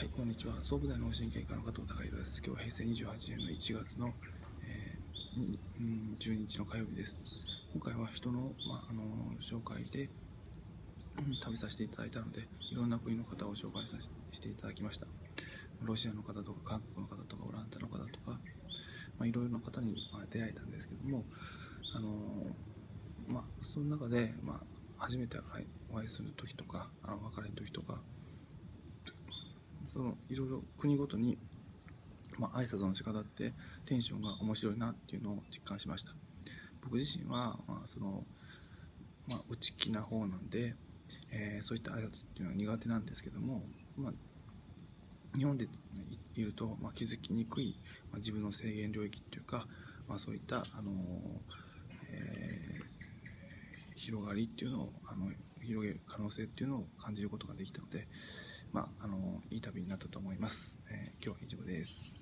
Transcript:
はい、こんにちは。総武大脳神経科の加藤孝弘です。今日は平成28年の1月の、えー12日の火曜日です。今回は人の,、まあ、あの紹介で、うん旅させていただいたので、いろんな国の方を紹介させしていただきました。ロシアの方とか、韓国の方とか、オランダの方とか、まあ、いろいろな方にま出会えたんですけども、あのまあ、その中で、まあ、初めてお会いする時とか、あの別れる時、そのいろいろ国ごとに、まあ挨拶の仕方ってテンションが面白いなっていうのを実感しました。僕自身は、まあそのまあ、内気な方なんで、えーそういった挨拶っていうのは苦手なんですけども、まあ、日本でいると、まあ、気づきにくい、まあ、自分の制限領域っていうか、まあ、そういった、あのーえー広がりっていうのをあの広げる可能性っていうのを感じることができたので、まあ、あのいい旅になったと思います。えー今日は以上です。